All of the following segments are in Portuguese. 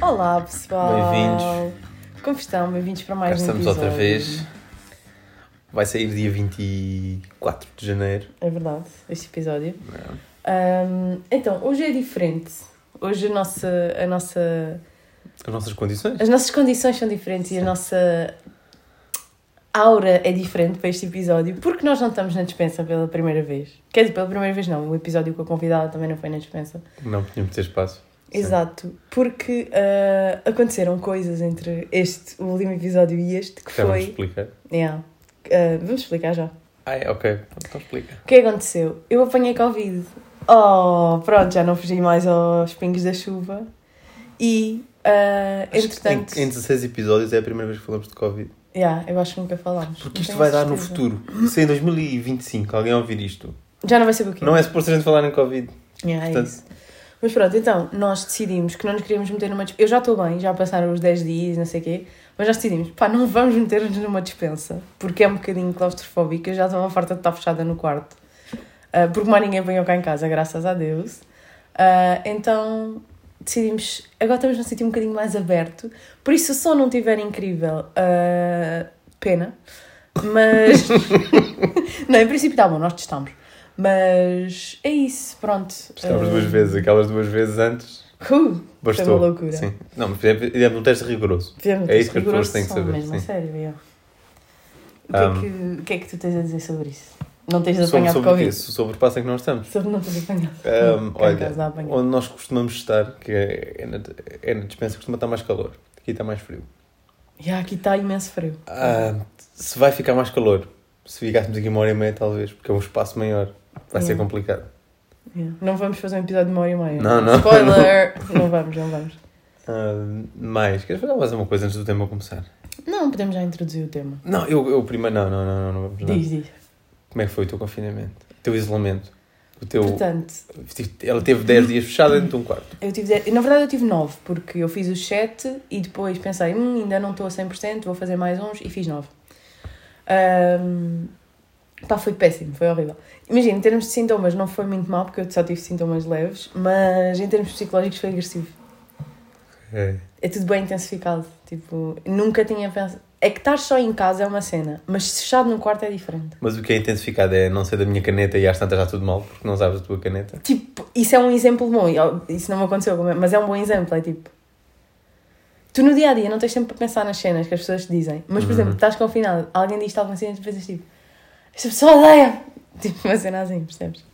Olá pessoal! Bem-vindos. Como estão? Bem-vindos para Cá mais um estamos episódio. outra vez. Vai sair dia 24 de janeiro. É verdade, este episódio. É. Ahm, então, hoje é diferente. Hoje a nossa, a nossa, As nossas condições. as nossas condições são diferentes e a nossa aura é diferente para este episódio porque nós não estamos na dispensa pela primeira vez. Quer dizer, pela primeira vez não, o episódio com a convidada também não foi na dispensa. Não tínhamos ter espaço. Sim. Exato, porque ah, aconteceram coisas entre este, o último episódio e este que Já vamos foi. explicar. Yeah. Ah, vamos explicar já. Ah, é, ok. Então explica. O que aconteceu? Eu apanhei Covid. Oh, pronto, já não fugi mais aos pingos da chuva. E, que entretanto. Em, em 16 episódios é a primeira vez que falamos de Covid. Yeah, eu acho que nunca falámos. Porque isto tenho vai dar no certeza. futuro. Se em 2025 alguém ouvir isto, Já não vai saber o quê? não é suposto a gente falar em Covid. Yeah, é portanto- isso. Mas pronto, então, nós decidimos que não nos queríamos meter numa dispensa. Eu já estou bem, já passaram os 10 dias, não sei o quê. Mas nós decidimos, pá, não vamos meter-nos numa dispensa. Porque é um bocadinho claustrofóbica. Eu já estava farta de estar fechada no quarto. Ah, porque mais ninguém apanhou cá em casa, graças a Deus. Ah, então decidimos, agora estamos num sítio um bocadinho mais aberto. Por isso, se o som não estiver incrível, ah, pena. Mas. não, em princípio está bom, nós testamos. Mas é isso, pronto. Testámos Ah, duas vezes. Aquelas duas vezes antes. Uh, Bastou. Foi uma loucura. Sim. Não, mas fizemos um teste rigoroso. fizemos É isso que as pessoas têm que saber, Mesmo, sim. sério, yeah. o, que é Um, que, o que é que tu tens a dizer sobre isso? Não tens Sobre, apanhado sobre? Covid? sobre o passo em que nós estamos. Sobre não tens apanhado. Um, olha, onde nós costumamos estar, que é, é, na, é na dispensa, costuma estar mais calor. Aqui está mais frio. Yeah, aqui está imenso frio. Ah, se vai ficar mais calor, se ficássemos aqui uma hora e meia, talvez, porque é um espaço maior, vai ser Yeah. complicado. Yeah. Não vamos fazer um episódio de uma hora e meia. Não, não. Spoiler! não vamos, não vamos. Ah, mais, queres falar mais uma coisa antes do tema começar? Não, podemos já introduzir o tema. Não, eu, eu primeiro. Não, não, não, não, não vamos não. Diz, diz. Como é que foi o teu confinamento? O teu isolamento? O teu. Portanto, Ela teve 10 dias fechada dentro de um quarto. eu tive, dez- na verdade eu tive 9, porque eu fiz os 7 e depois pensei, hum, ainda não estou a 100%, vou fazer mais uns e fiz 9. Um, pá, foi péssimo, foi horrível. Imagina, em termos de sintomas não foi muito mal, porque eu só tive sintomas leves, mas em termos psicológicos foi agressivo. É. É tudo bem intensificado. Tipo, nunca tinha pensado. É que estar só em casa é uma cena, mas fechado no quarto é diferente. Mas o que é intensificado é não ser da minha caneta e às tantas já tudo mal, porque não sabes a tua caneta. Tipo, isso é um exemplo bom. Isso não me aconteceu, mas é um bom exemplo. É tipo. Tu no dia a dia não tens tempo para pensar nas cenas que as pessoas te dizem. Mas, por Uhum. exemplo, estás confinado, alguém diz-te alguma cena e tu pensas tipo. Esta pessoa odeia! Tipo, uma cena assim, percebes?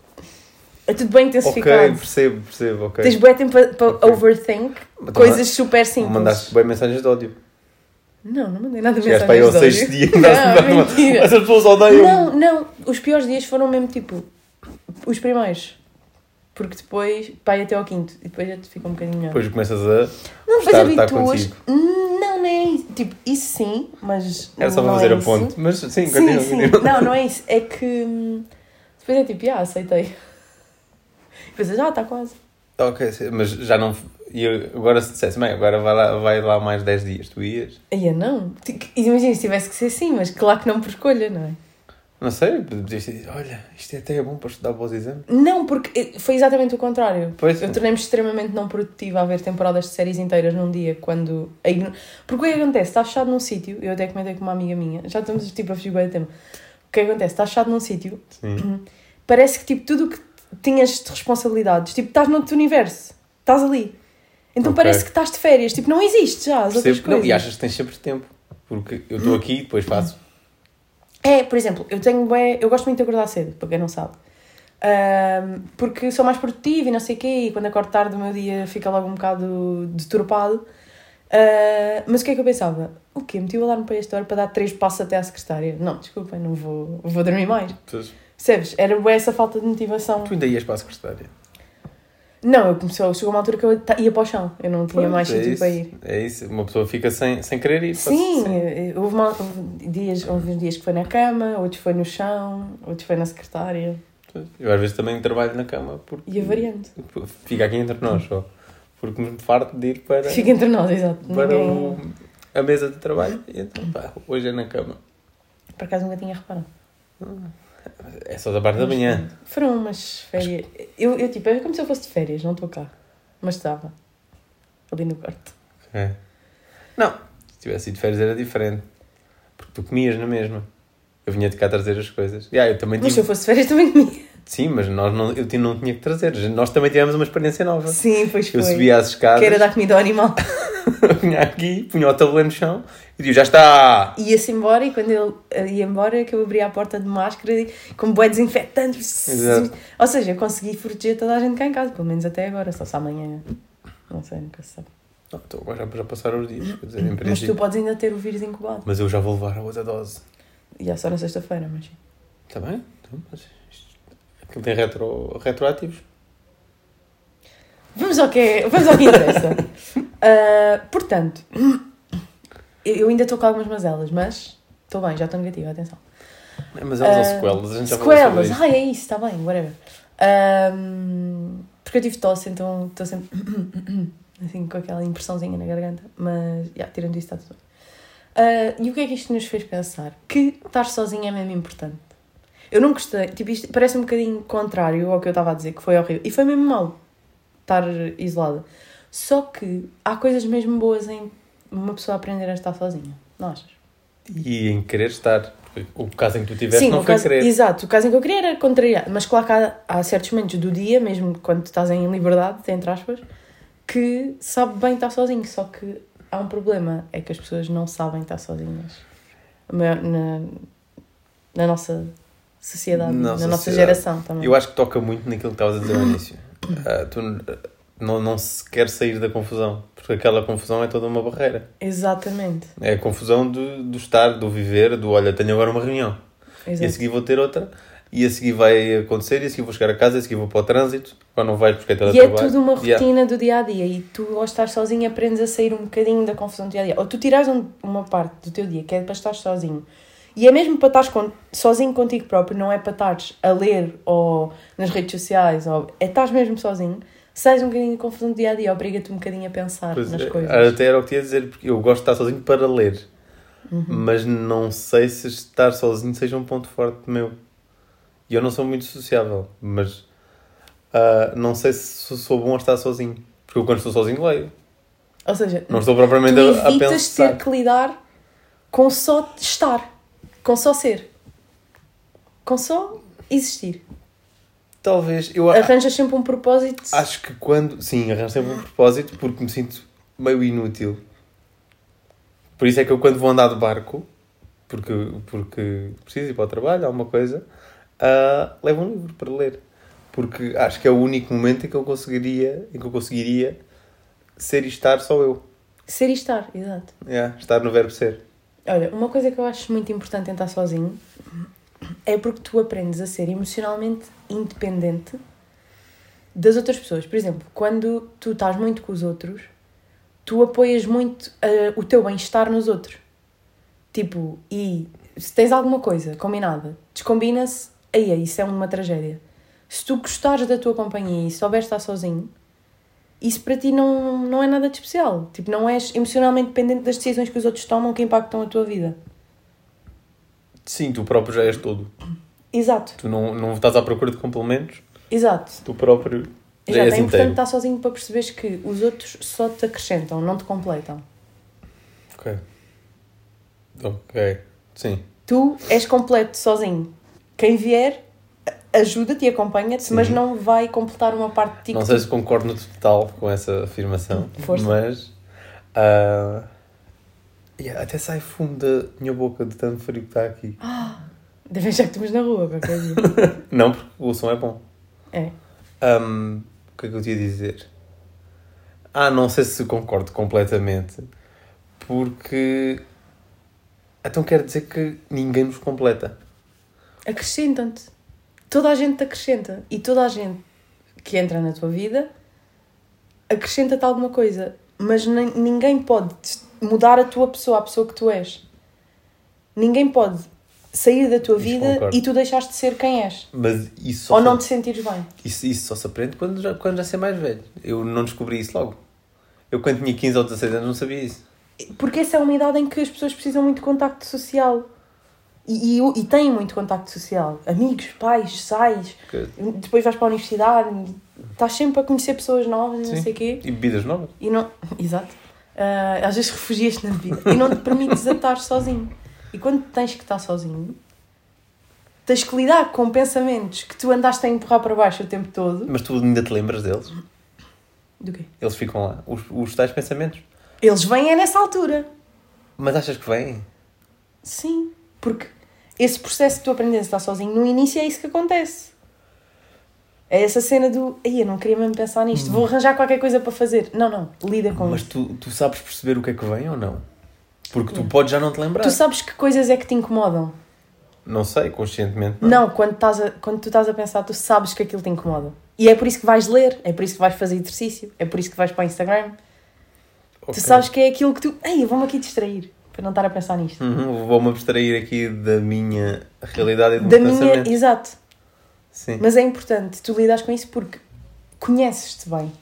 É tudo bem intensificado. Ok, percebo, percebo, ok. Tens bem tempo para, para Ok. overthink Mas coisas super simples. Mandaste bem mensagens de ódio. Não, não mandei nada Chegaste para aí mensagens ao de sexto ódio. dia e mandaste Não, mentira. Essas pessoas odeiam. Não, não. Os piores dias foram mesmo tipo os primeiros. Porque depois, pá, ia até ao quinto. E depois já te fica um bocadinho melhor. Depois começas a. não, depois gostar de estar habituas. contigo. Não, não é isso. Tipo, isso sim, mas. Era só para fazer é a ponte. Mas sim, Sim, continua, sim. continua. Não, não é isso. É que. hum, Depois é tipo, ah, aceitei. E pensas, ah, está quase. Ok, sim, mas já não. E agora se dissesse, bem, agora vai lá, vai lá mais 10 dias, tu ias? Eu não. Imagina se tivesse que ser assim, mas claro que não por escolha, não é? Não sei, podias dizer, olha, isto até é bom para estudar para os exames. Não, porque foi exatamente o contrário. Pois. Eu tornei-me extremamente não produtiva a ver temporadas de séries inteiras num dia quando. Porque o que acontece? Estás fechado num sítio, eu até comentei com uma amiga minha, já estamos tipo a fugir bem do tema. O que acontece? Estás fechado num sítio, parece que tipo tudo o que tinhas de responsabilidades, tipo estás noutro universo, estás ali. Então Ok. parece que estás de férias, tipo não existe já as outras Percebo. Não, coisas. e achas que tens sempre tempo. Porque eu estou aqui e depois faço. É, por exemplo, eu tenho bué, eu gosto muito de acordar cedo, para quem não sabe. Ahm, porque sou mais produtiva e não sei o quê, e quando acordo tarde o meu dia fica logo um bocado deturpado. Ah, mas o que é que eu pensava? O quê? Meti o alarme para esta hora para dar três passos até à secretária? Não, desculpem, não vou, vou dormir mais. Tu, Percebes? Era essa falta de motivação. tu ainda ias para a secretária. Não, eu comecei, chegou uma altura que eu ia para o chão, eu não tinha Pronto, mais é sítio isso, para ir. É isso, uma pessoa fica sem, sem querer ir. Sim, eh, houve, uma- houve dias, houve uns dias que foi na cama, outros foi no chão, outros foi na secretária. Eu às vezes também trabalho na cama porque E a variante. fica aqui entre nós só. Porque me farto de ir para, Fica entre nós, exato. para Ninguém... o, a mesa de trabalho e então, pá, hoje é na cama. Por acaso nunca tinha reparado. É só da parte da manhã. Foram umas férias. Eu, eu tipo, é como se eu fosse de férias, não estou cá. Mas estava. Ali no quarto. É. Não, se tivesse ido de férias era diferente. Porque tu comias na mesma. Eu vinha de cá trazer as coisas. Yeah, eu também Mas se tive... eu fosse de férias também comia. Sim, mas nós não, eu não tinha que trazer. Nós também tivemos uma experiência nova. Sim, pois foi. Eu subia às escadas, Que era dar comida ao animal. vinha aqui, punha o tabuleiro no chão e dizia, já está! Ia-se embora e quando ele eh, ia embora que eu abria a porta de máscara e com bué desinfetante. Exato. Ou seja, eu consegui proteger toda a gente cá em casa, pelo menos até agora, só se amanhã. Não sei, nunca se sabe. Não, então agora já, passaram os dias, quer dizer, em Mas tu princípio. podes ainda ter o vírus incubado. Mas eu já vou levar a outra dose. E é só na sexta-feira, mas sim. Está bem? Então, mas isto... Aquilo tem retro... retroativos. Vamos ao que, vamos ao que interessa. Ah, portanto, eu eu ainda estou com algumas mazelas, mas estou bem, já estou negativa, atenção. É, Mas elas Ah, são sequelas, a gente já falou sobre Sequelas, ai é isso, está bem, whatever. Ahm, porque eu tive tosse, então estou sempre assim com aquela impressãozinha na garganta, mas já, tirando isso está tudo bem. Ah, e o que é que isto nos fez pensar? Que estar sozinha é mesmo importante. Eu não gostei, tipo, isto parece um bocadinho contrário ao que eu estava a dizer, que foi horrível. E foi mesmo mal estar isolada. Só que há coisas mesmo boas em uma pessoa aprender a estar sozinha, não achas? E em querer estar. O caso em que tu tiveste Sim, não foi caso, querer. exato. O caso em que eu queria era contrariar. Mas claro que há, há certos momentos do dia, mesmo quando tu estás em liberdade, entre aspas, que sabe bem estar sozinho. Só que há um problema, é que as pessoas não sabem estar sozinhas. Na, na nossa sociedade, Na na nossa sociedade. geração também. Eu acho que toca muito naquilo que estavas a dizer ao início. Ah, tu não, não se quer sair da confusão, porque aquela confusão é toda uma barreira. Exatamente. É a confusão do, do estar, do viver, do olha, tenho agora uma reunião. E a seguir vou ter outra, e a seguir vai acontecer, e a seguir vou chegar a casa, e a seguir vou para o trânsito, agora não vais porque é E é tudo uma Yeah. rotina do dia a dia e tu, ao estar sozinho, aprendes a sair um bocadinho da confusão do dia a dia. Ou tu tiras um- uma parte do teu dia que é para estar sozinho e é mesmo para estar com, sozinho contigo próprio, não é para estares a ler ou nas redes sociais, ou é estás mesmo sozinho, sais um bocadinho da confusão do dia a dia, obriga-te um bocadinho a pensar Pois nas é, coisas. Até era o que ia dizer, porque eu gosto de estar sozinho para ler. Uhum. Mas não sei se estar sozinho seja um ponto forte meu. E eu não sou muito sociável, mas ah, não sei se sou bom a estar sozinho. Porque eu quando estou sozinho leio. Ou seja, Não estou tu propriamente a, a evitas pensar. ter que lidar com só estar, com só ser, com só existir. Talvez. Eu Arranjas sempre um propósito. acho que quando. Sim, arranjo sempre um propósito porque me sinto meio inútil. Por isso é que eu quando vou andar de barco, porque, porque preciso ir para o trabalho, alguma coisa, ah, levo um livro para ler. Porque acho que é o único momento em que eu conseguiria, em que eu conseguiria ser e estar só eu. Ser e estar, exato. Yeah, estar no verbo ser. Olha, uma coisa que eu acho muito importante em estar sozinho é porque tu aprendes a ser emocionalmente independente das outras pessoas. Por exemplo, quando tu estás muito com os outros, tu apoias muito eh, o teu bem-estar nos outros. Tipo, e se tens alguma coisa combinada, descombina-se, aí isso é uma tragédia. Se tu gostares da tua companhia e souberes estar sozinho, isso para ti não, não é nada de especial. Tipo, não és emocionalmente dependente das decisões que os outros tomam que impactam a tua vida. Sim, tu próprio já és todo. Exato, Tu não, não estás à procura de complementos, exato. tu próprio já Exato. és É importante inteiro. estar sozinho para perceberes que os outros só te acrescentam, não te completam. Ok. Ok. Sim. Tu és completo sozinho. Quem vier ajuda-te e acompanha-te, mas não vai completar uma parte de ti Não sei se concordo no total com essa afirmação, Força. mas ah, yeah, até sai fumo da minha boca de tanto frio que está aqui. Devem já que estamos na rua qualquer dia. Não, porque o som é bom. É. Ahm, o que é que eu te ia dizer? Ah, não sei se concordo completamente, porque então quer dizer que ninguém nos completa. Acrescentam-te. Toda a gente te acrescenta. E toda a gente que entra na tua vida acrescenta-te alguma coisa. Mas nem- ninguém pode mudar a tua pessoa, a pessoa que tu és. Ninguém pode sair da tua Isso vida concordo. e tu deixares de ser quem és. Mas isso Ou se, não te sentires bem. isso, isso só se aprende quando já, quando já ser mais velho. Eu não descobri isso logo. Eu quando tinha 15 ou 16 anos não sabia isso. Porque essa é uma idade em que as pessoas precisam muito de contacto social. E, e, e têm muito contacto social. Amigos, pais, sais, depois vais para a universidade, estás sempre a conhecer pessoas novas e não sei o quê. E bebidas novas. E não. Exato. Ah, às vezes refugias-te na vida e não te permites estar sozinho. E quando tens que estar sozinho, tens que lidar com pensamentos que tu andaste a empurrar para baixo o tempo todo. Mas tu ainda te lembras deles? Do quê? Eles ficam lá. Os, os tais pensamentos. Eles vêm é nessa altura. Mas achas que vêm? Sim. Porque esse processo de tu aprenderes a estar sozinho, no início é isso que acontece. É essa cena do. Ai, eu não queria mesmo pensar nisto, vou arranjar qualquer coisa para fazer. Não, não, lida com Mas isso. tu, tu sabes perceber o que é que vem ou não? Porque tu Sim. podes já não te lembrar. Tu sabes que coisas é que te incomodam. Não sei, conscientemente. Não. Não, quando, estás a- quando tu estás a pensar, tu sabes que aquilo te incomoda. E é por isso que vais ler, é por isso que vais fazer exercício, é por isso que vais para o Instagram. Ok. Tu sabes que é aquilo que tu. Ei, eu vou-me aqui distrair para não estar a pensar nisto. Uhum, Vou-me abstrair aqui da minha realidade e do Da meu minha. pensamento. Exato. Sim. Mas é importante tu lidas com isso porque conheces-te bem.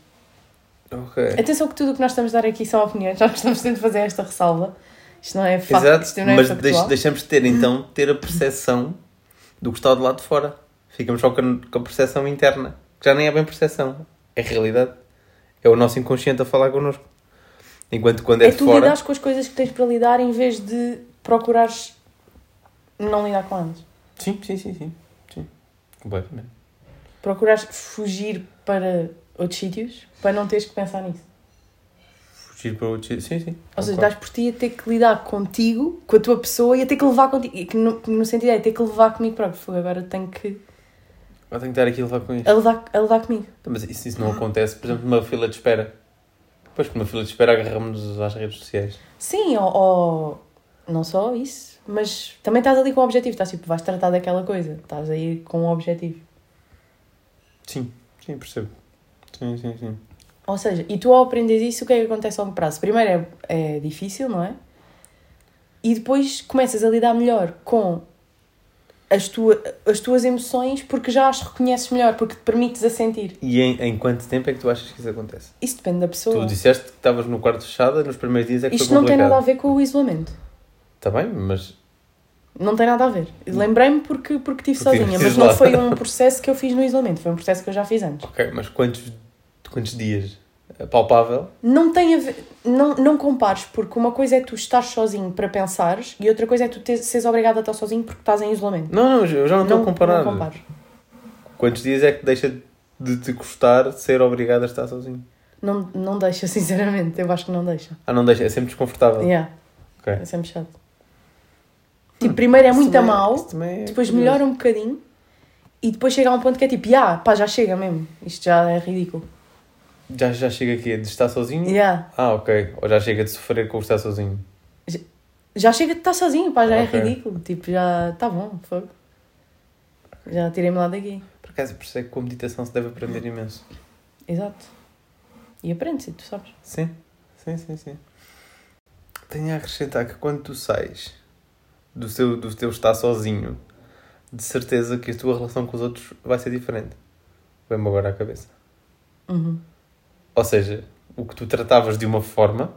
Ok. Atenção que tudo o que nós estamos a dar aqui são opiniões, nós estamos sempre a fazer esta ressalva. Isto não é facto, Exato, isto não é mas factual. deixamos de ter então ter a percepção do que está do lado de fora. Ficamos só com a, com a percepção interna, que já nem é bem percepção, é realidade. É o nosso inconsciente a falar connosco. Enquanto quando é, É de tu fora. lidares com as coisas que tens para lidar em vez de procurares não lidar com elas. Sim, sim, sim, sim. sim. Completamente. Procurares fugir para outros sítios para não teres que pensar nisso. Fugir para outro sítio. Sim, sim. Ou seja, dás por ti a ter que lidar contigo, com a tua pessoa e a ter que levar contigo. E que no, no sentido é ter que levar comigo próprio. Fogo, Agora tenho que. Eu tenho que estar aqui a levar com isto. A levar, a levar comigo. Mas isso, isso não acontece, por exemplo, numa fila de espera. Depois, numa fila de espera, agarramos-nos às redes sociais. Sim, ou, ou não só isso, mas também estás ali com um objetivo. Estás tipo, vais tratar daquela coisa. Estás aí com um objetivo. Sim, sim, percebo. Sim, sim, sim. Ou seja, e tu ao aprendes isso, o que é que acontece a longo prazo? Primeiro é, é difícil, não é? E depois começas a lidar melhor com as, tua, as tuas emoções porque já as reconheces melhor, porque te permites a sentir. E em, em quanto tempo é que tu achas que isso acontece? Isso depende da pessoa. Tu disseste que estavas no quarto fechado nos primeiros dias é que Isto não tem nada a ver com o isolamento. Está bem, mas Não tem nada a ver. Lembrei-me porque, porque estive Porque sozinha, mas não foi um processo que eu fiz no isolamento, foi um processo que eu já fiz antes. ok, mas quantos, quantos dias? É palpável? Não tem a ver, não, não compares, porque uma coisa é tu estar sozinho para pensares e outra coisa é tu ter, seres obrigado a estar sozinho porque estás em isolamento. Não, não, eu já não estou a comparar. Não compares. Quantos dias é que deixa de te custar ser obrigado a estar sozinho? Não, não deixa, sinceramente, eu acho que não deixa. Ah, não deixa, é sempre desconfortável. Yeah, Ok. é sempre chato. Tipo, primeiro é muito a também- mal, é depois melhora um bocadinho e depois chega a um ponto que é tipo, ah, pá, já chega mesmo. Isto já é ridículo. Já, já chega aqui de estar sozinho? Yeah. Ah, ok. Ou já chega de sofrer com o estar sozinho? Já chega de estar sozinho, pá, já Ok. é ridículo. Tipo, já está bom, fogo. Já tirei-me lá daqui. Por acaso, isso é que com a meditação se deve aprender imenso. Exato. E aprende-se, tu sabes. Sim, sim, sim, sim. Tenho a acrescentar que quando tu sais do, seu, do teu estar sozinho, de certeza que a tua relação com os outros vai ser diferente. Vem-me agora à cabeça. Uhum. Ou seja, o que tu tratavas de uma forma,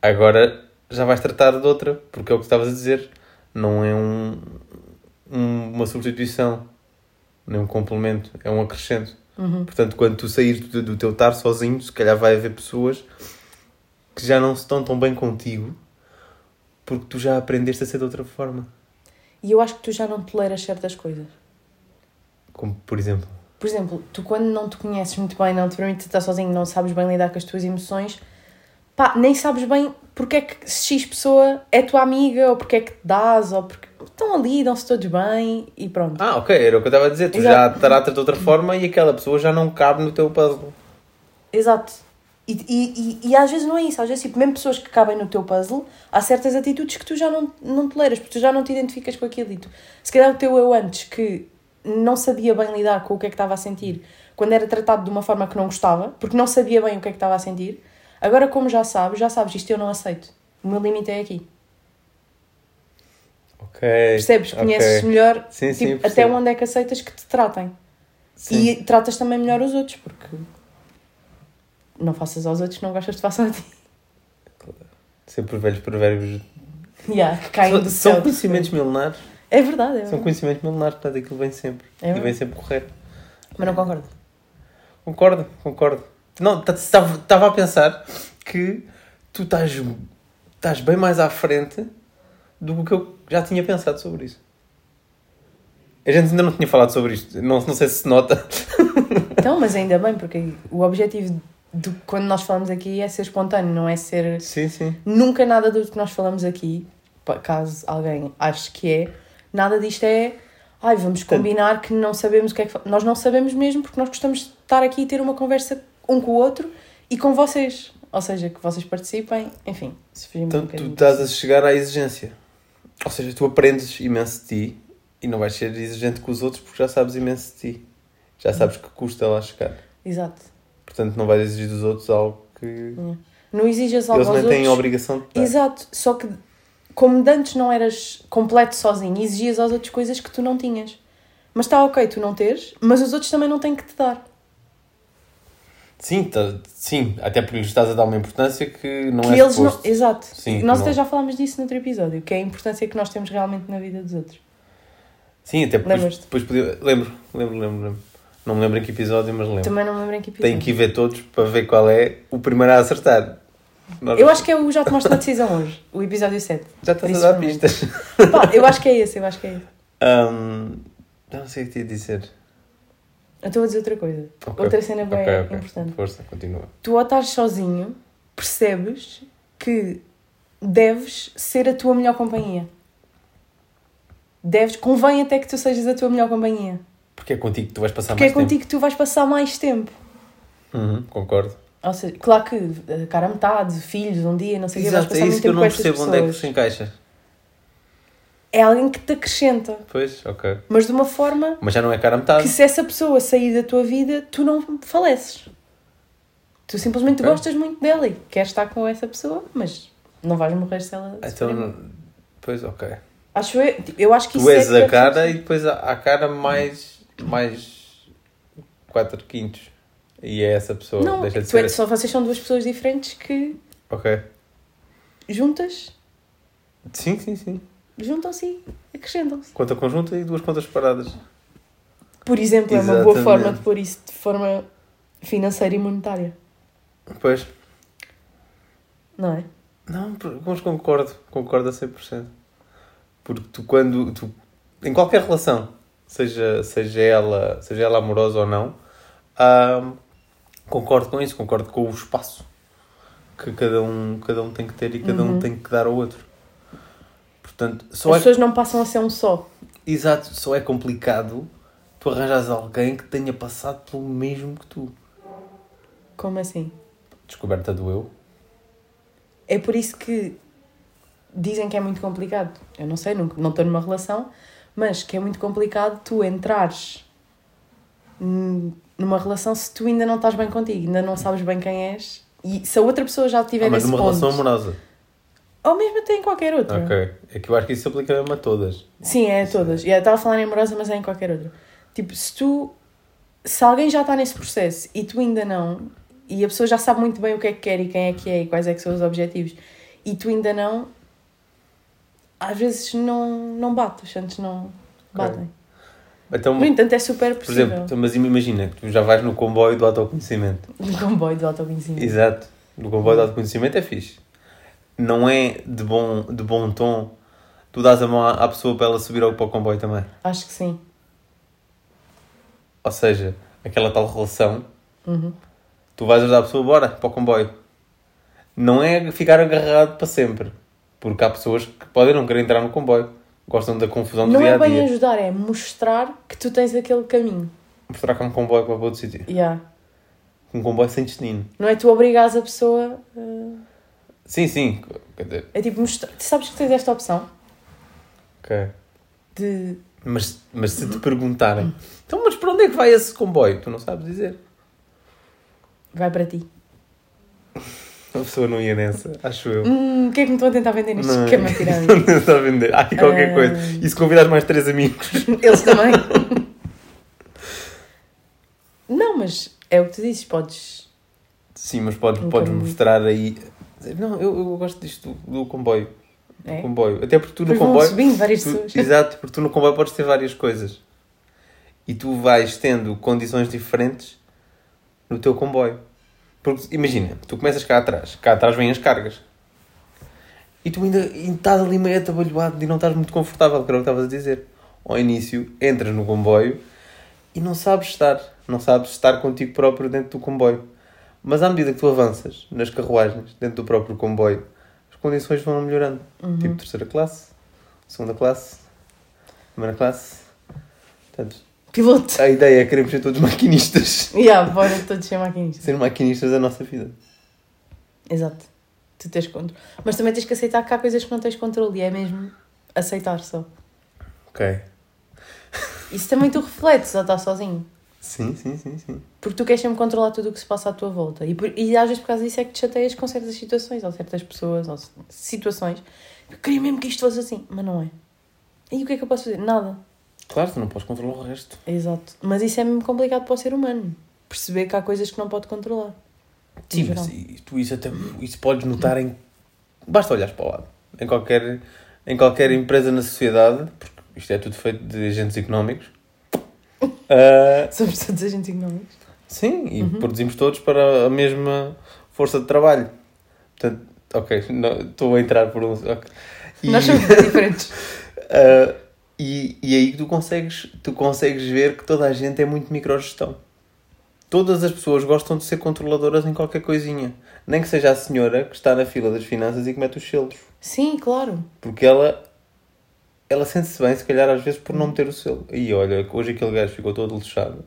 agora já vais tratar de outra, porque é o que estavas a dizer. Não é um, um- uma substituição, nem um complemento, é um acrescento. Uhum. Portanto, quando tu saís do, do teu estar sozinho, se calhar vai haver pessoas que já não se estão tão bem contigo porque tu já aprendeste a ser de outra forma. E eu acho que tu já não toleras certas coisas. Como, por exemplo, Por exemplo, tu quando não te conheces muito bem, não te permites estar sozinho, não sabes bem lidar com as tuas emoções, pá, nem sabes bem porque é que X pessoa é tua amiga, ou porque é que te dás, ou porque estão ali, dão-se todos bem e pronto. ah, ok, era o que eu estava a dizer, tu Exato. já tratas de outra forma e aquela pessoa já não cabe no teu puzzle. Exato. E, e, e, e às vezes não é isso, às vezes, tipo, mesmo pessoas que cabem no teu puzzle, há certas atitudes que tu já não, não toleras, porque tu já não te identificas com aquilo. E tu, se calhar o teu eu antes, que não sabia bem lidar com o que é que estava a sentir, quando era tratado de uma forma que não gostava, porque não sabia bem o que é que estava a sentir, agora, como já sabes, já sabes, isto eu não aceito. O meu limite é aqui. Ok. Percebes? ok. Conheces melhor Sim, sim, tipo, até percebo. onde é que aceitas que te tratem. Sim. E tratas também melhor os outros, porque não faças aos outros, não gostas de façam a ti. Sempre os velhos provérbios. Yeah, que caem São, do são céu. conhecimentos milenares. É verdade, é São verdade. conhecimentos milenares, portanto aquilo vem sempre. É e vem sempre correto. Mas não concordo. Concordo, concordo. Não, estava a pensar que tu estás, estás bem mais à frente do que eu já tinha pensado sobre isso. A gente ainda não tinha falado sobre isto. Não, não sei se se nota. Então, mas ainda bem, porque o objetivo de quando nós falamos aqui é ser espontâneo, não é ser. Sim, sim. Nunca nada do que nós falamos aqui, caso alguém ache que é, nada disto é. Ai, vamos combinar que não sabemos o que é que. fa-" Nós não sabemos mesmo porque nós gostamos de estar aqui e ter uma conversa um com o outro e com vocês. Ou seja, que vocês participem, enfim, se fugimos um Então tu estás a chegar à exigência. Ou seja, tu aprendes imenso de ti e não vais ser exigente com os outros porque já sabes imenso de ti. Já sabes que custa lá chegar. Exato. Portanto, não vais exigir dos outros algo que Não exijas algo eles nem têm outros. obrigação de dar. Exato, só que como de antes não eras completo sozinho, exigias às outras coisas que tu não tinhas. Mas está ok tu não teres, mas os outros também não têm que te dar. Sim, tá- sim, até porque lhes estás a dar uma importância que não que é eles não. Exato. Sim, nós até já falámos disso no outro episódio, que é a importância que nós temos realmente na vida dos outros. Sim, até porque Lembras-te? depois podia... Lembro, lembro, lembro, lembro. Não me lembro em que episódio, mas lembro. Também não me lembro em que episódio. Tenho que ir ver todos para ver qual é o primeiro a acertar. Nós- Eu acho que é o Já Tomaste uma Decisão hoje, o episódio 7. Já estás a dar Principalmente. pistas. Pá, eu acho que é esse, eu acho que é esse. Já não sei o que te ia dizer. Eu estou a dizer outra coisa. Ok. Outra cena bem Ok, ok. importante. Força, continua. tu ao estás sozinho, percebes que deves ser a tua melhor companhia. Deves, convém até que tu sejas a tua melhor companhia. Porque é contigo que tu vais passar Porque é mais tempo. contigo que tu vais passar mais tempo. Uhum, concordo. Ou seja, claro que eh, cara a metade, filhos, um dia, não sei o que, vais é passar isso muito que eu não percebo onde é que se encaixa. É alguém que te acrescenta, Pois, ok. mas de uma forma Mas já não é cara a metade. que se essa pessoa sair da tua vida, tu não faleces. Tu simplesmente Ok. gostas muito dela e queres estar com essa pessoa, mas não vais morrer se ela. Então, não- pois, ok. Acho eu, tipo, eu acho que isso Tu é és deve a cara e depois há a cara mais, mais 4 quintos. E é essa pessoa. Não, Deixa de tu ser. é- só vocês são duas pessoas diferentes que Ok. juntas, Sim, sim, sim. juntam-se e acrescentam-se. Conta conjunta e duas contas separadas. Por exemplo, é uma boa forma de pôr isso de forma financeira e monetária, Pois. não é? Não, mas concordo. Concordo a 100%. Porque tu quando... Tu, em qualquer relação, seja, seja, ela, seja ela amorosa ou não, ahm, concordo com isso. Concordo com o espaço que cada um, cada um tem que ter e cada um Uhum. tem que dar ao outro. Portanto, só As é, pessoas não passam a ser um só. exato, só é complicado tu arranjas alguém que tenha passado pelo mesmo que tu. Como assim? Descoberta do eu. É por isso que dizem que é muito complicado. Eu não sei, não estou numa relação, mas que é muito complicado tu entrares numa relação se tu ainda não estás bem contigo, ainda não sabes bem quem és. E se a outra pessoa já estiver Ah, mas nesse numa ponto, relação amorosa. ou mesmo até em qualquer outra. Ok. É que eu acho que isso se aplica mesmo a todas. Sim, é a todas. E eu estava a falar em amorosa, mas é em qualquer outra. Tipo, se tu. Se alguém já está nesse processo e tu ainda não, e a pessoa já sabe muito bem o que é que quer e quem é que é e quais é que são os objetivos, e tu ainda não, às vezes não, não bate, os santos não batem. Então, No entanto, é super por possível. exemplo, então, mas imagina que tu já vais no comboio do autoconhecimento. No comboio do autoconhecimento. Exato. No comboio do autoconhecimento é fixe. Não é de bom, de bom tom tu dás a mão à pessoa para ela subir para o comboio também. Acho que sim. Ou seja, aquela tal relação, Uhum. tu vais ajudar a pessoa, bora, para o comboio. Não é ficar agarrado para sempre. Porque há pessoas que podem não querer entrar no comboio. Gostam da confusão do Não dia é a bem dia. ajudar, é mostrar que tu tens aquele caminho. Mostrar que há um comboio para outro sítio. Yeah. Um comboio sem destino. Não é tu obrigares a pessoa. uh, Sim, sim. Dizer, É tipo mostrar. Tu sabes que tens esta opção ok. de Mas, mas se te perguntarem, então, mas para onde é que vai esse comboio? Tu não sabes dizer. vai para ti. A pessoa não ia nessa, acho eu. Hum, o que é que me estão a tentar vender neste Não. esquema pirâmide? Não está a vender. Ai, qualquer Ah. coisa. E se convidares mais três amigos? Eles também. Não, mas é o que tu dizes, podes. Sim, mas podes, Um podes mostrar aí Não, eu, eu gosto disto do, do comboio. Do É? comboio. Até porque tu no comboio. subindo várias tu- pessoas. exato, porque tu no comboio podes ter várias coisas. E tu vais tendo condições diferentes no teu comboio. Porque imagina, tu começas cá atrás, cá atrás vêm as cargas. E tu ainda, ainda estás ali meio atabalhoado e não estás muito confortável, que era o que estavas a dizer. Ao início, entras no comboio e não sabes estar. Não sabes estar contigo próprio dentro do comboio. Mas à medida que tu avanças nas carruagens, dentro do próprio comboio, as condições vão melhorando. Uhum. Tipo terceira classe, segunda classe, primeira classe. Portanto, Piloto. a ideia é que queremos ser todos maquinistas. Yeah, bora todos ser maquinistas. Ser maquinistas da nossa vida. Exato. Tu tens controle. Mas também tens que aceitar que há coisas que não tens controle e é mesmo aceitar só. Ok. Isso também tu refletes ao estar sozinho. Sim, sim, sim, sim. Porque tu queres sempre controlar tudo o que se passa à tua volta. E, por- e às vezes por causa disso é que te chateias com certas situações, ou certas pessoas, ou situações. Eu queria mesmo que isto fosse assim, mas não é. E o que é que eu posso fazer? Nada. Claro, tu não podes controlar o resto. Exato. Mas isso é mesmo complicado para o ser humano. Perceber que há coisas que não pode controlar. Sim, mas tu isso, até, isso podes notar em. Basta olhar para o lado. Em qualquer, em qualquer empresa na sociedade, porque isto é tudo feito de agentes económicos. ah, Somos todos agentes económicos. sim, e Uhum. produzimos todos para a mesma força de trabalho. Portanto, ok, não- estou a entrar por um. ok. E- Nós somos diferentes. Ah, e, e aí tu consegues, tu consegues ver que toda a gente é muito microgestão. Todas as pessoas gostam de ser controladoras em qualquer coisinha. Nem que seja a senhora que está na fila das finanças e que mete os selos. Sim, claro. Porque ela, ela sente-se bem, se calhar, às vezes, por não meter o selo. E olha, hoje aquele gajo ficou todo lixado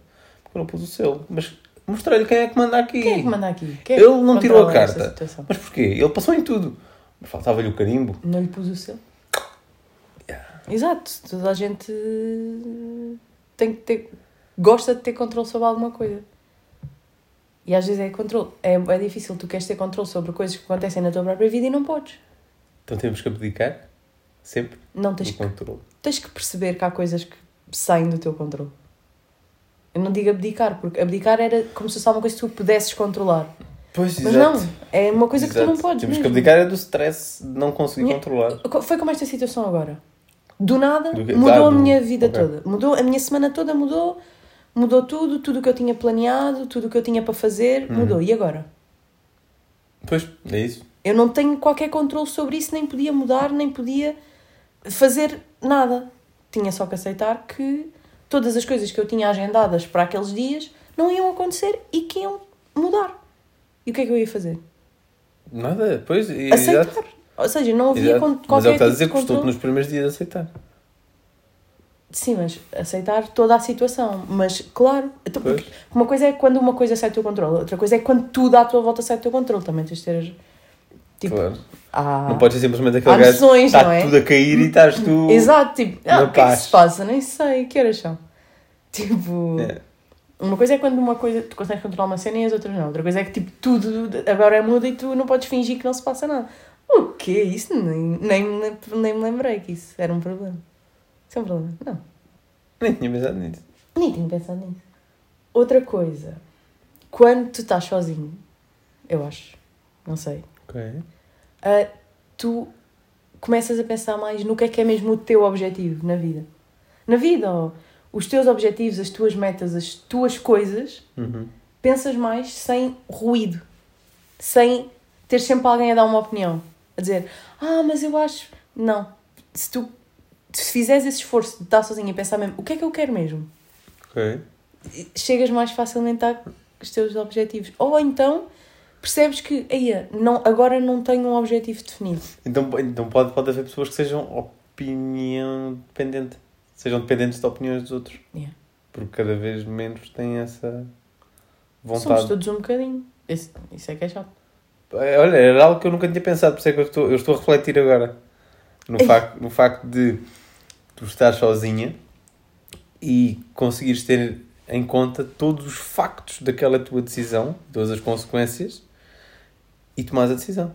porque não pus o selo. Mas mostrei-lhe quem é que manda aqui. Quem é que manda aqui? Quem é Ele não tirou a carta. Mas porquê? Ele passou em tudo. Faltava-lhe o carimbo. Não lhe pus o selo. Exato. Toda a gente tem que ter. gosta de ter controle sobre alguma coisa. E às vezes é controle. É, é difícil. Tu queres ter controle sobre coisas que acontecem na tua própria vida e não podes. Então temos que abdicar sempre Não tens do que, controle. tens que perceber que há coisas que saem do teu controle. Eu não digo abdicar, porque abdicar era como se fosse alguma coisa que tu pudesses controlar. Pois, Mas não, é uma coisa que tu não Exato. podes. Temos mesmo. que abdicar é do stress de não conseguir controlar. Foi como esta situação agora. Do nada, Do que- mudou Ah, a minha vida ok. toda. Mudou, a minha semana toda mudou. Mudou tudo, tudo o que eu tinha planeado, tudo o que eu tinha para fazer, Uhum. mudou. E agora? Pois, é isso. Eu não tenho qualquer controle sobre isso, nem podia mudar, nem podia fazer nada. Tinha só que aceitar que todas as coisas que eu tinha agendadas para aqueles dias não iam acontecer e que iam mudar. E o que é que eu ia fazer? Nada, pois, e- Aceitar. exato. Ou seja, não havia exato. con- Mas é o qualquer que estás a tipo dizer, custou-te nos primeiros dias aceitar. Sim, mas aceitar toda a situação. Mas, claro, então, uma coisa é quando uma coisa sai do teu controle, outra coisa é quando tudo à tua volta sai do teu controle. Também tens de ter. Tipo, Claro. há- Não pode ser simplesmente aquele gajo noções, está é? tudo a cair e estás tu. Exato, tipo, ah, o que é que se passa? Nem sei, que horas são? Tipo, É. uma coisa é quando uma coisa tu consegues controlar uma cena e as outras não. Outra coisa é que tipo, tudo agora é muda e tu não podes fingir que não se passa nada. O quê? Isso nem, nem, me nem me lembrei que isso era um problema. Isso é um problema? Não. Nem tinha pensado nisso. Nem tinha pensado nisso. Outra coisa, quando tu estás sozinho, eu acho, não sei, Ok. ah, tu começas a pensar mais no que é que é mesmo o teu objetivo na vida. Na vida, ó, os teus objetivos, as tuas metas, as tuas coisas, Uhum. pensas mais sem ruído, sem ter sempre alguém a dar uma opinião, a dizer, ah, mas eu acho. Não. Se tu se fizeres esse esforço de estar sozinho e pensar mesmo, o que é que eu quero mesmo? Ok. chegas mais facilmente aos teus objetivos. Ou então percebes que Eia, não, agora não tenho um objetivo definido. Então, então pode, pode haver pessoas que sejam opinião dependente. Sejam dependentes de opiniões dos outros. Yeah. Porque cada vez menos têm essa Somos vontade. todos um bocadinho. Isso, isso é que é chato. É, Olha, era algo que eu nunca tinha pensado, por isso é que eu estou, eu estou a refletir agora. No facto, no facto de tu estar sozinha e conseguires ter em conta todos os factos daquela tua decisão, todas as consequências, e tomares a decisão.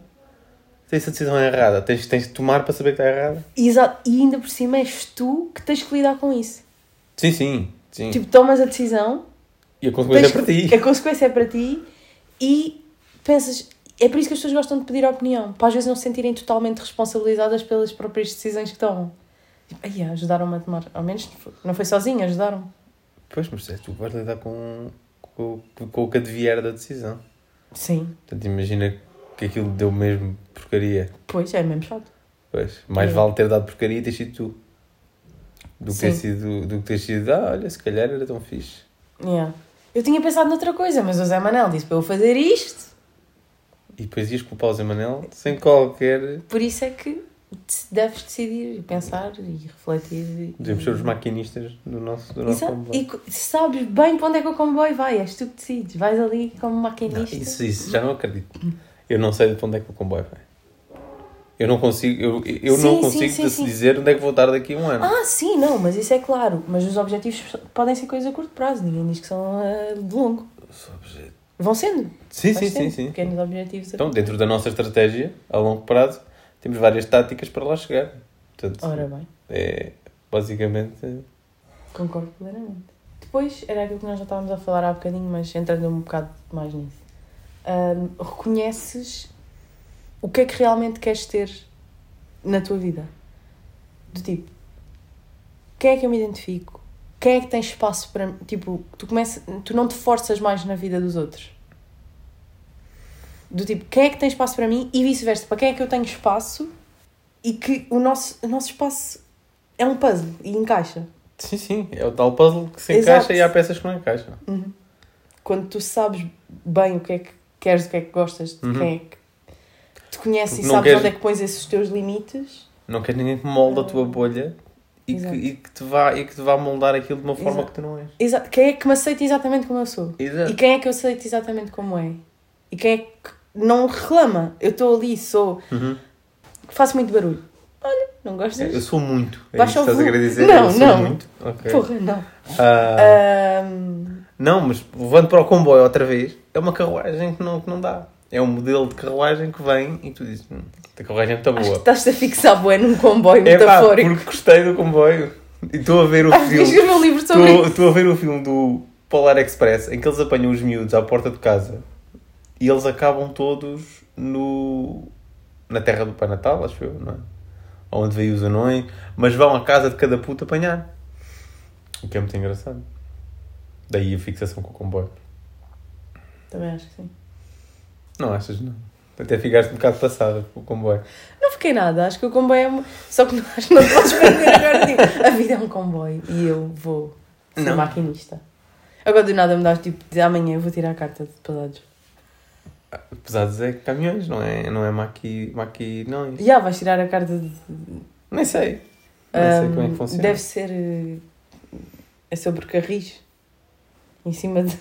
Se essa decisão é errada, tens, tens de tomar para saber que está errada. Exato. E ainda por cima és tu que tens que lidar com isso. Sim, sim. sim. Tipo, tomas a decisão, e a consequência é para ti. a consequência é para ti e pensas, é por isso que as pessoas gostam de pedir opinião, para às vezes não se sentirem totalmente responsabilizadas pelas próprias decisões que tomam. Tipo, ai, ajudaram-me a tomar, ao menos não foi sozinho, ajudaram-me. Pois, mas é tu que vais lidar com, com, com o que advier da decisão. Sim, Portanto, imagina que aquilo deu mesmo porcaria. pois é mesmo chato. Pois, mais É. vale ter dado porcaria e ter sido tu. Do que ter sido, do que ter sido, ah, olha, se calhar era tão fixe. Yeah. Eu tinha pensado noutra coisa, mas o Zé Manel disse para eu fazer isto, E depois ias culpar o Zé Manel sem qualquer. por isso é que deves decidir e pensar e refletir. Devemos ser os maquinistas do nosso, do nosso comboio. E sabes bem para onde é que o comboio vai, és tu que decides. Vais ali como Não, maquinista. isso, isso já não acredito. Eu não sei de onde é que o comboio vai. Eu não consigo, eu, eu Sim, não consigo sim, te- sim. dizer onde é que vou estar daqui a um ano. Ah, sim, não, mas isso é claro. Mas os objetivos podem ser coisas a curto prazo. Ninguém diz que são ah, de longo. Só obje- Vão sendo. Sim, sim, sim, sim. Pequenos objetivos. Então, dentro da nossa estratégia, a longo prazo, temos várias táticas para lá chegar. Portanto. Ora bem, é basicamente. concordo plenamente. Depois era aquilo que nós já estávamos a falar há bocadinho, mas entrando um bocado mais nisso. Ahm, reconheces o que é que realmente queres ter na tua vida? Do tipo, quem é que eu me identifico? Quem é que tem espaço para. Tipo, tu, começa, tu não te forças mais na vida dos outros. Do tipo, quem é que tem espaço para mim e vice-versa. Para quem é que eu tenho espaço e que o nosso, o nosso espaço é um puzzle e encaixa. Sim, sim, é o tal puzzle que se Exato. encaixa e há peças que não encaixam. Quando tu sabes bem o que é que queres, o que é que gostas, de Uhum. quem é que te conheces Porque e sabes queres- onde é que pões esses teus limites. Não queres ninguém que molde a tua bolha e que, Exato. e, que te vá, e que te vá moldar aquilo de uma forma Exato. que tu não és. Exa quem é que me aceita exatamente como eu sou? Exato. E quem é que eu aceito exatamente como é? E quem é que não reclama? Eu estou ali, sou. Uhum. faço muito barulho. Olha, não gosto Eu sou muito. É Baixa isso estás a dizer? Não, eu sou não. muito. Ok. Porra, não. Ah, Ahm, Não, mas levando para o comboio outra vez, é uma carruagem que não, que não dá. É um modelo de carruagem que vem e tu dizes, hum, esta carruagem é muito acho que boa. estás-te a fixar bué num comboio É pá, metafórico. porque gostei do comboio. E estou a ver o Acho que filme. um livro sobre Estou estou a ver o filme do Polar Express em que eles apanham os miúdos à porta de casa e eles acabam todos no na terra do Pai Natal, acho eu, não é? Onde veio os anões, mas vão à casa de cada puto apanhar. O que é muito engraçado. Daí a fixação com o comboio. Também acho que sim. Não achas, não? Até ficaste um bocado passada com o comboio. Não fiquei nada, acho que o comboio é. uma- Só que não, acho que não podes prender agora. Tipo, a vida é um comboio e eu vou ser Não. maquinista. Agora do nada me dás tipo, de amanhã eu vou tirar a carta de pesados. De dizer caminhões, não é, não é maqui, maquinões. Já vais tirar a carta de. Nem sei. Nem sei Ahm, como é que funciona. Deve ser. eh, É sobre carris. Em cima de.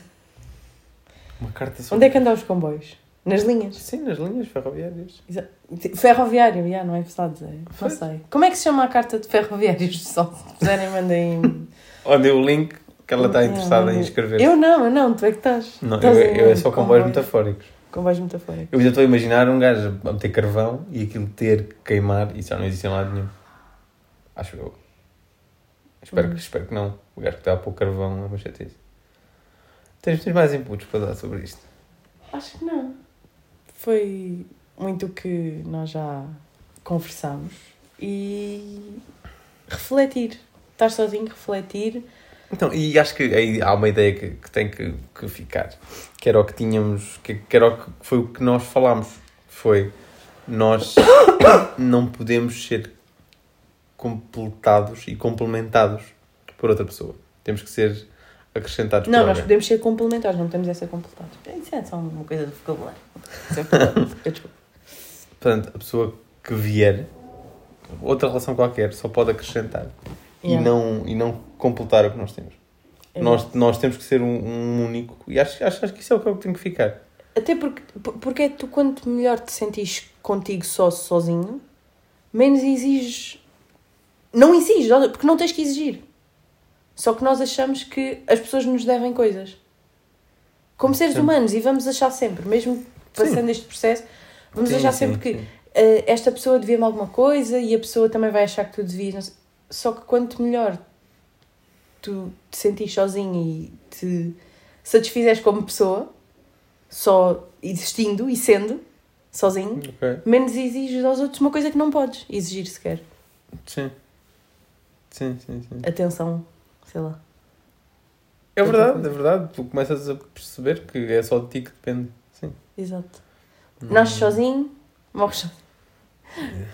Uma carta só. Onde é que andam os comboios? Nas linhas. Sim, nas linhas ferroviárias. Exa- Ferroviário, já, não é pesados, é. Não sei. Como é que se chama a carta de ferroviários? Só se puserem, mandem. Onde o link que ela está É, interessada em escrever. Eu não, eu não, tu é que estás. Não, Estás eu, em eu é só comboios comboio. metafóricos. Comboios metafóricos. Eu ainda estou a imaginar um gajo a meter carvão e aquilo ter que queimar e já não existe em lado nenhum. Acho eu. Espero, Hum. que, espero que não. O gajo que está a pôr carvão é uma chatice. Tens, tens mais inputs para dar sobre isto? Acho que não. Foi muito o que nós já conversámos e refletir. Estar sozinho, refletir. Então, e acho que aí há uma ideia que, que tem que, que ficar. Que era o que tínhamos, que, que era o que foi o que nós falámos. Foi nós não podemos ser completados e complementados por outra pessoa. Temos que ser acrescentados Não, por nós alguém. podemos ser complementares, não temos essa completados. Isso é só uma coisa de vocabulário. Eu desculpo. Portanto, a pessoa que vier, outra relação qualquer, só pode acrescentar e, Yeah. não, e não completar o que nós temos. É Nós, nós temos que ser um, um único e acho, acho, acho que isso é o que eu tenho que ficar. Até porque, porque é tu, quanto melhor te sentires contigo só, sozinho, menos exiges. Não exiges, porque não tens que exigir. Só que nós achamos que as pessoas nos devem coisas. Como seres Sim. humanos, e vamos achar sempre, mesmo passando este processo, vamos Sim, achar sim, sempre que sim. eh, esta pessoa devia-me alguma coisa e a pessoa também vai achar que tu devias. Só que quanto melhor tu te sentires sozinho e te satisfizeres como pessoa, só existindo e sendo, sozinho, Ok. menos exiges aos outros uma coisa que não podes exigir sequer. Sim. Sim, sim, sim. Atenção, sei lá. É verdade, é verdade. Tu começas a perceber que é só de ti que depende. Exato. Hum. Nasces sozinho, morres sozinho.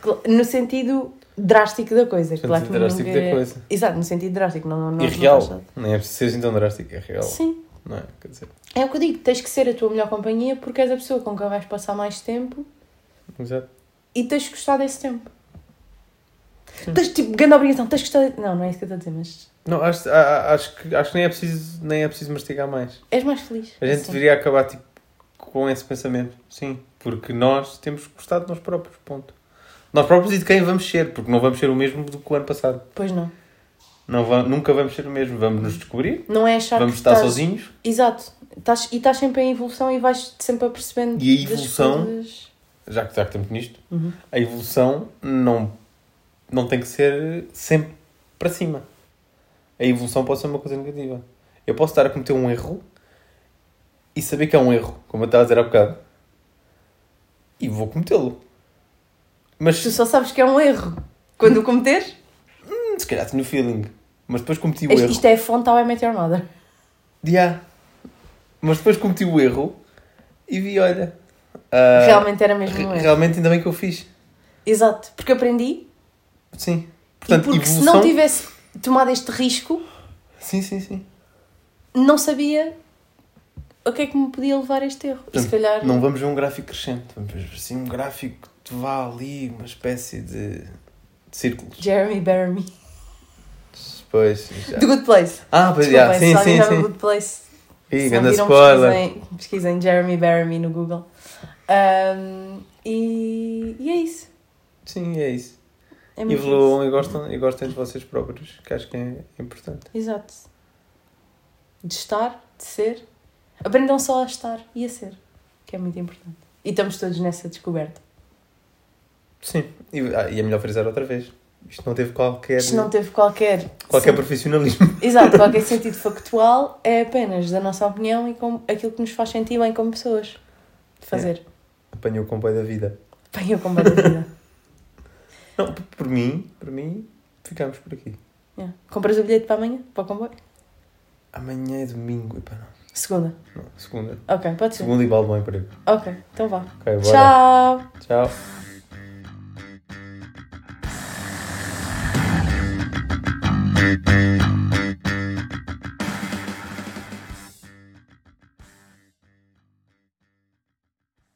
Cl- No sentido drástico da coisa. Sentido claro que drástico nunca- da coisa. Exato, no sentido drástico. Não, não, E não real. Nem é preciso ser assim tão drástico. É real. Sim. Não é? Quer dizer. É o que eu digo, tens que ser a tua melhor companhia porque és a pessoa com quem vais passar mais tempo Exato. e tens que gostar desse tempo. Sim. Tens tipo, grande obrigação, tens que gostar. de- Não, não é isso que eu estou a dizer, mas Não, acho, acho, que, acho que nem é preciso, nem é preciso mastigar mais. és mais feliz. A gente assim. deveria acabar tipo, com esse pensamento. Sim. Porque nós temos gostar de nós próprios. Ponto. Nós próprios e de quem vamos ser. Porque não vamos ser o mesmo do que o ano passado. Pois não. Não va- nunca vamos ser o mesmo. Vamos nos descobrir. Não é achar Vamos estar estás... sozinhos. Exato. Estás, e estás sempre em evolução e vais sempre apercebendo. E a evolução- coisas. Já que, já que estamos nisto. Uhum. a evolução não, não tem que ser sempre para cima. A evolução pode ser uma coisa negativa. Eu posso estar a cometer um erro e saber que é um erro, como eu estava a dizer há bocado, e vou cometê-lo. Mas Tu só sabes que é um erro. Quando o cometeres, hum, se calhar tenho o feeling. Mas depois cometi o isto, erro. isto é a fonte ao I Met Your Mother. Yeah. Mas depois cometi o erro e vi, olha. ah, Realmente era mesmo um re- erro. Realmente ainda bem que eu fiz. Exato. Porque aprendi Sim. e Portanto, porque se evolução. não tivesse tomado este risco, Sim, sim, sim. não sabia o que é que me podia levar a este erro. E se Portanto, calhar. Não vamos ver um gráfico crescente, vamos ver assim um gráfico que vá ali, uma espécie de, de círculos. Jeremy Bearimy. Depois. Já. The Good Place. Ah, pois já, sim, sim, já sim. Good Place. Ih, grande spoiler. pesquisem, pesquisem Jeremy Bearimy no Google. Ahm, e, e é isso. Sim, é isso. É Evoluam e gostam, e gostem de vocês próprios, que acho que é importante. Exato. De estar, de ser. Aprendam só a estar e a ser. Que é muito importante. E estamos todos nessa descoberta. Sim, e, ah, e é melhor frisar outra vez. Isto não teve qualquer, Isto não teve qualquer. qualquer sen- profissionalismo. Exato, qualquer sentido factual é apenas da nossa opinião e com aquilo que nos faz sentir bem como pessoas. De fazer. Apanhou o comboio da vida. Bem, eu com da vida. Não, por mim, por mim, ficamos por aqui. Yeah. Compras o bilhete para amanhã? Para o comboio? Amanhã é domingo. Epá, não. Segunda. não. Segunda. Ok, pode ser. Segunda e vale bom emprego. Ok, então vá. Ok, bora. Tchau! Tchau. Thank